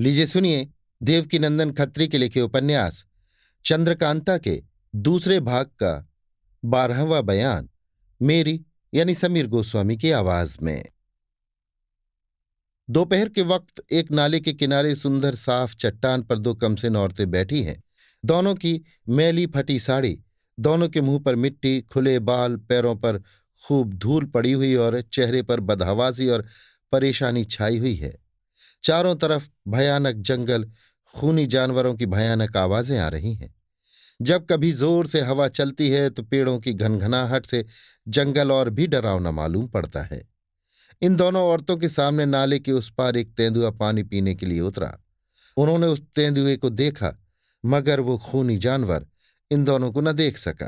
लीजिए सुनिए देवकी नंदन खत्री के लिखे उपन्यास, चंद्रकांता के दूसरे भाग का बारहवा बयान, मेरी यानी समीर गोस्वामी की आवाज़ में। दोपहर के वक्त एक नाले के किनारे सुंदर साफ़ चट्टान पर दो कमसिन औरतें बैठी हैं। दोनों की मैली फटी साड़ी, दोनों के मुँह पर मिट्टी, खुले बाल, पैरों पर खूब धूल पड़ी हुई और चेहरे पर बदहवासी और परेशानी छाई हुई है। चारों तरफ़ भयानक जंगल, खूनी जानवरों की भयानक आवाज़ें आ रही हैं। जब कभी ज़ोर से हवा चलती है तो पेड़ों की घनघनाहट से जंगल और भी डरावना मालूम पड़ता है। इन दोनों औरतों के सामने नाले के उस पार एक तेंदुआ पानी पीने के लिए उतरा। उन्होंने उस तेंदुए को देखा, मगर वो खूनी जानवर इन दोनों को न देख सका,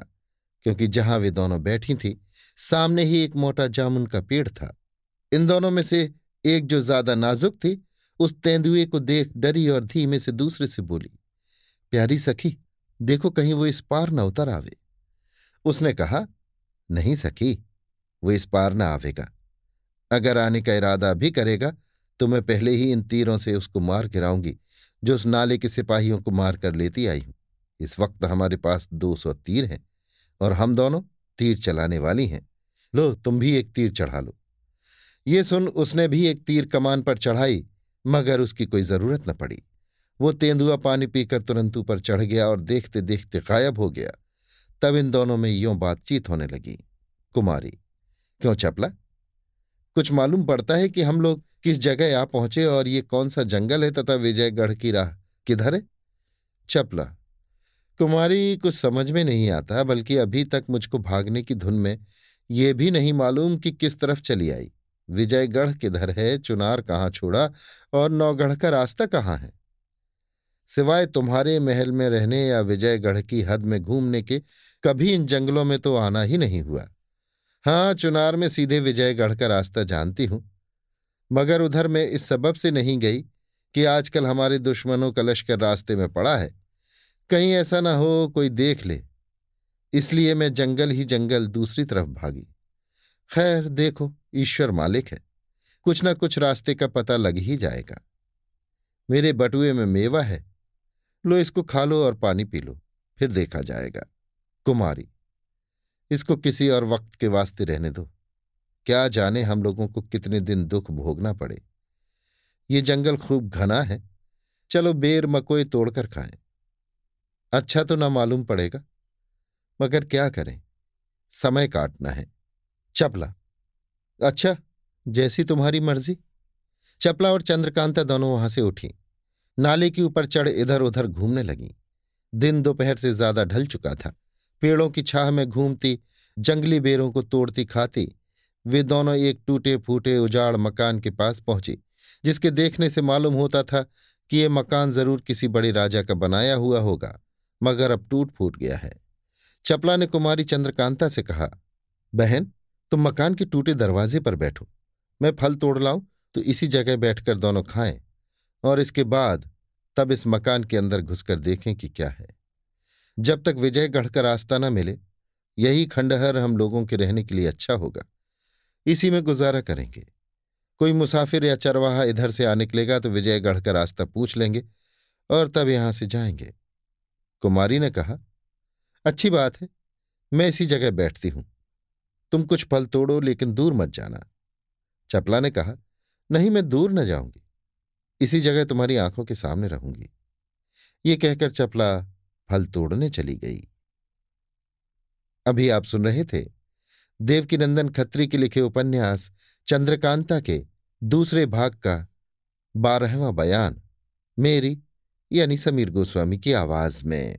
क्योंकि जहाँ वे दोनों बैठी थी, सामने ही एक मोटा जामुन का पेड़ था। इन दोनों में से एक जो ज़्यादा नाजुक थी उस तेंदुए को देख डरी और धीमे से दूसरे से बोली, प्यारी सखी, देखो कहीं वो इस पार न उतर आवे। उसने कहा, नहीं सखी, वो इस पार न आवेगा। अगर आने का इरादा भी करेगा तो मैं पहले ही इन तीरों से उसको मार गिराऊँगी, जो उस नाले के सिपाहियों को मार कर लेती आई हूँ। इस वक्त हमारे पास दो सौ तीर हैं, और हम दोनों तीर चलाने वाली हैं। लो, तुम भी एक तीर चढ़ा लो। ये सुन उसने भी एक तीर कमान पर चढ़ाई मगर उसकी कोई ज़रूरत न पड़ी। वो तेंदुआ पानी पीकर तुरंत ऊपर चढ़ गया और देखते देखते गायब हो गया। तब इन दोनों में यों बातचीत होने लगी। कुमारी, क्यों चपला? कुछ मालूम पड़ता है कि हम लोग किस जगह आ पहुँचे और ये कौन सा जंगल है तथा विजयगढ़ की राह किधर है? चपला, कुमारी कुछ समझ में नहीं आता, बल्कि अभी तक मुझको भागने की धुन में ये भी नहीं मालूम कि किस तरफ़ चली आई। विजयगढ़ किधर है, चुनार कहाँ छोड़ा और नौगढ़ का रास्ता कहाँ है? सिवाय तुम्हारे महल में रहने या विजयगढ़ की हद में घूमने के, कभी इन जंगलों में तो आना ही नहीं हुआ। हाँ चुनार में सीधे विजयगढ़ का रास्ता जानती हूँ। मगर उधर मैं इस सबब से नहीं गई कि आजकल हमारे दुश्मनों का लश्कर रास्ते में पड़ा है। कहीं ऐसा ना हो कोई देख ले। इसलिए मैं जंगल ही जंगल दूसरी तरफ़ भागी। खैर, देखो, ईश्वर मालिक है। कुछ ना कुछ रास्ते का पता लग ही जाएगा। मेरे बटुए में मेवा है। लो इसको खा लो और पानी पी लो, फिर देखा जाएगा। कुमारी, इसको किसी और वक्त के वास्ते रहने दो। क्या जाने हम लोगों को कितने दिन दुख भोगना पड़े। ये जंगल खूब घना है। चलो बेर मकोए तोड़कर खाएँ। अच्छा तो ना मालूम पड़ेगा। मगर क्या करें? समय काटना है। चपला। अच्छा जैसी तुम्हारी मर्ज़ी। चपला और चंद्रकांता दोनों वहाँ से उठी। नाले के ऊपर चढ़ इधर उधर घूमने लगी। दिन दोपहर से ज़्यादा ढल चुका था। पेड़ों की छाह में घूमती, जंगली बेरों को तोड़ती खाती, वे दोनों एक टूटे फूटे उजाड़ मकान के पास पहुँची, जिसके देखने से मालूम होता था कि ये मकान ज़रूर किसी बड़े राजा का बनाया हुआ होगा, मगर अब टूट फूट गया है। चपला ने कुमारी चंद्रकांता से कहा, बहन तुम मकान के टूटे दरवाजे पर बैठो। मैं फल तोड़ लाऊं तो इसी जगह बैठकर दोनों खाएँ, और इसके बाद तब इस मकान के अंदर घुसकर देखें कि क्या है। जब तक विजयगढ़ का रास्ता न मिले, यही खंडहर हम लोगों के रहने के लिए अच्छा होगा। इसी में गुजारा करेंगे। कोई मुसाफिर या चरवाहा इधर से आ निकलेगा तो विजयगढ़ का रास्ता पूछ लेंगे, और तब यहाँ से जाएँगे। कुमारी ने कहा, अच्छी बात है, मैं इसी जगह बैठती हूँ। तुम कुछ फल तोड़ो, लेकिन दूर मत जाना। चपला ने कहा, नहीं, मैं दूर न जाऊँगी। इसी जगह तुम्हारी आँखों के सामने रहूँगी। ये कहकर चपला फल तोड़ने चली गई। अभी आप सुन रहे थे देवकीनंदन खत्री के लिखे उपन्यास चंद्रकांता के दूसरे भाग का बारहवां बयान, मेरी यानी समीर गोस्वामी की आवाज़ में।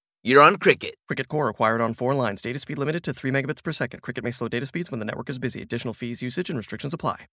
you're on Cricket. Cricket Core acquired on four lines. Data speed limited to 3 megabits per second. Cricket may slow data speeds when the network is busy. Additional fees, usage, and restrictions apply.